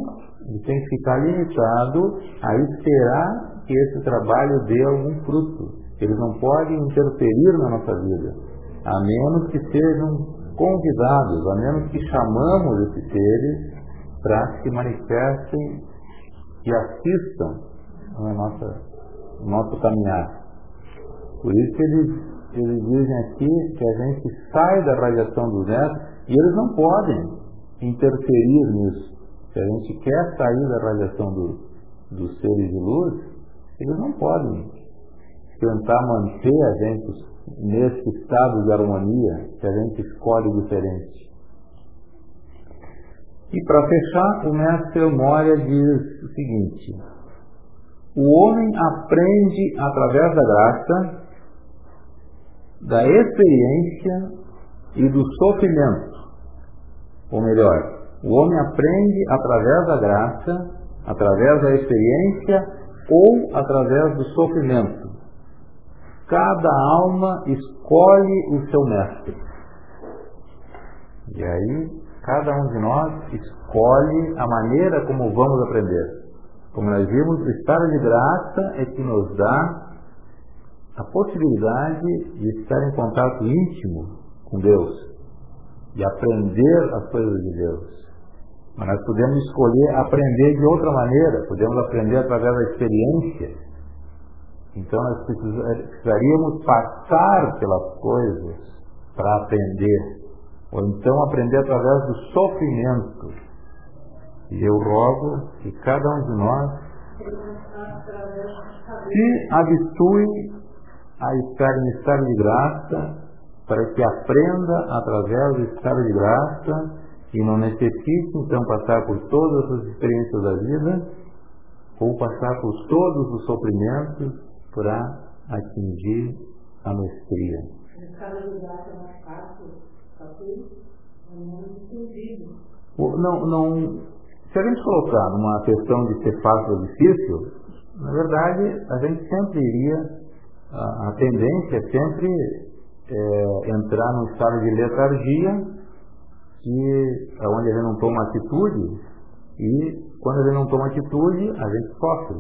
e tem que ficar limitado a esperar que esse trabalho dê algum fruto. Eles não podem interferir na nossa vida, a menos que sejam convidados, a menos que chamamos esses seres para que se manifestem e assistam no nossa, no nosso caminhar. Por isso eles, eles dizem aqui que a gente sai da radiação dos netos e eles não podem interferir nisso. Se a gente quer sair da radiação do, dos seres de luz, eles não podem tentar manter a gente nesse estado de harmonia que a gente escolhe diferente. E para fechar, o mestre Moria diz o seguinte: o homem aprende através da graça, da experiência e do sofrimento. Ou melhor, o homem aprende através da graça, através da experiência ou através do sofrimento. Cada alma escolhe o seu mestre. E aí, cada um de nós escolhe a maneira como vamos aprender. Como nós vimos, o estado de graça é que nos dá a possibilidade de estar em contato íntimo com Deus, de aprender as coisas de Deus. Mas nós podemos escolher aprender de outra maneira, podemos aprender através da experiência. Então nós precisaríamos passar pelas coisas para aprender, ou então aprender através do sofrimento. E eu rogo que cada um de nós se habitue a estar em estado de graça, para que aprenda através do estado de graça e não necessite então passar por todas as experiências da vida ou passar por todos os sofrimentos para atingir a mestria. É mais fácil, não, não, se a gente colocar numa questão de ser fácil ou difícil, na verdade a gente sempre iria, a, a tendência é sempre é, entrar num estado de letargia, que, onde a gente não toma atitude, e quando a gente não toma atitude, a gente sofre.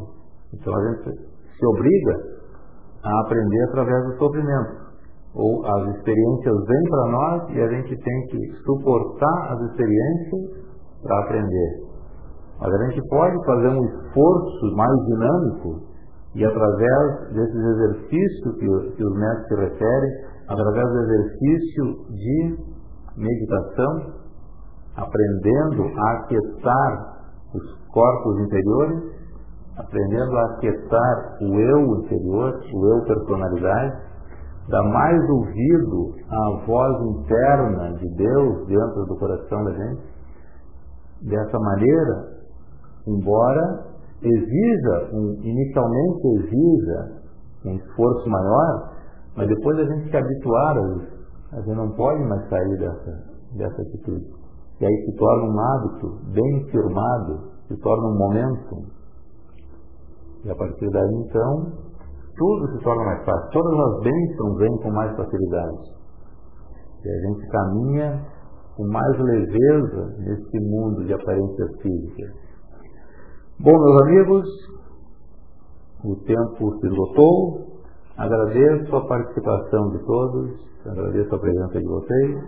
Então a gente se obriga a aprender através do sofrimento. Ou as experiências vêm para nós e a gente tem que suportar as experiências para aprender. Mas a gente pode fazer um esforço mais dinâmico e através desses exercícios que, que os mestres se referem, através do exercício de meditação, aprendendo a aquietar os corpos interiores, aprendendo a aquietar o eu interior, o eu personalidade, dar mais ouvido à voz interna de Deus dentro do coração da gente. Dessa maneira, embora exija, um, inicialmente exija um esforço maior, mas depois a gente se habituar isso. A gente não pode mais sair dessa, dessa atitude. E aí se torna um hábito bem firmado, se torna um momento. E a partir daí então, tudo se torna mais fácil. Todas as bênçãos vêm com mais facilidade. E a gente caminha com mais leveza nesse mundo de aparências físicas. Bom, meus amigos, o tempo se esgotou. Agradeço a participação de todos, agradeço a presença de vocês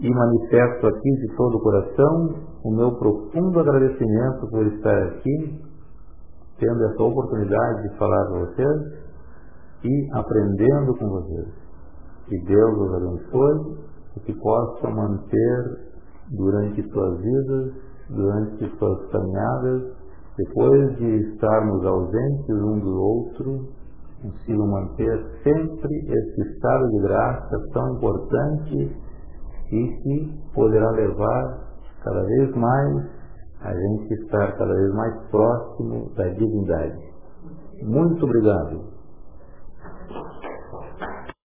e manifesto aqui de todo o coração o meu profundo agradecimento por estar aqui, tendo essa oportunidade de falar com vocês e aprendendo com vocês. Que Deus os abençoe e que possa manter durante suas vidas durante suas caminhadas, depois de estarmos ausentes um do outro, consigam manter sempre esse estado de graça tão importante e que poderá levar cada vez mais a gente estar cada vez mais próximo da divindade. Muito obrigado.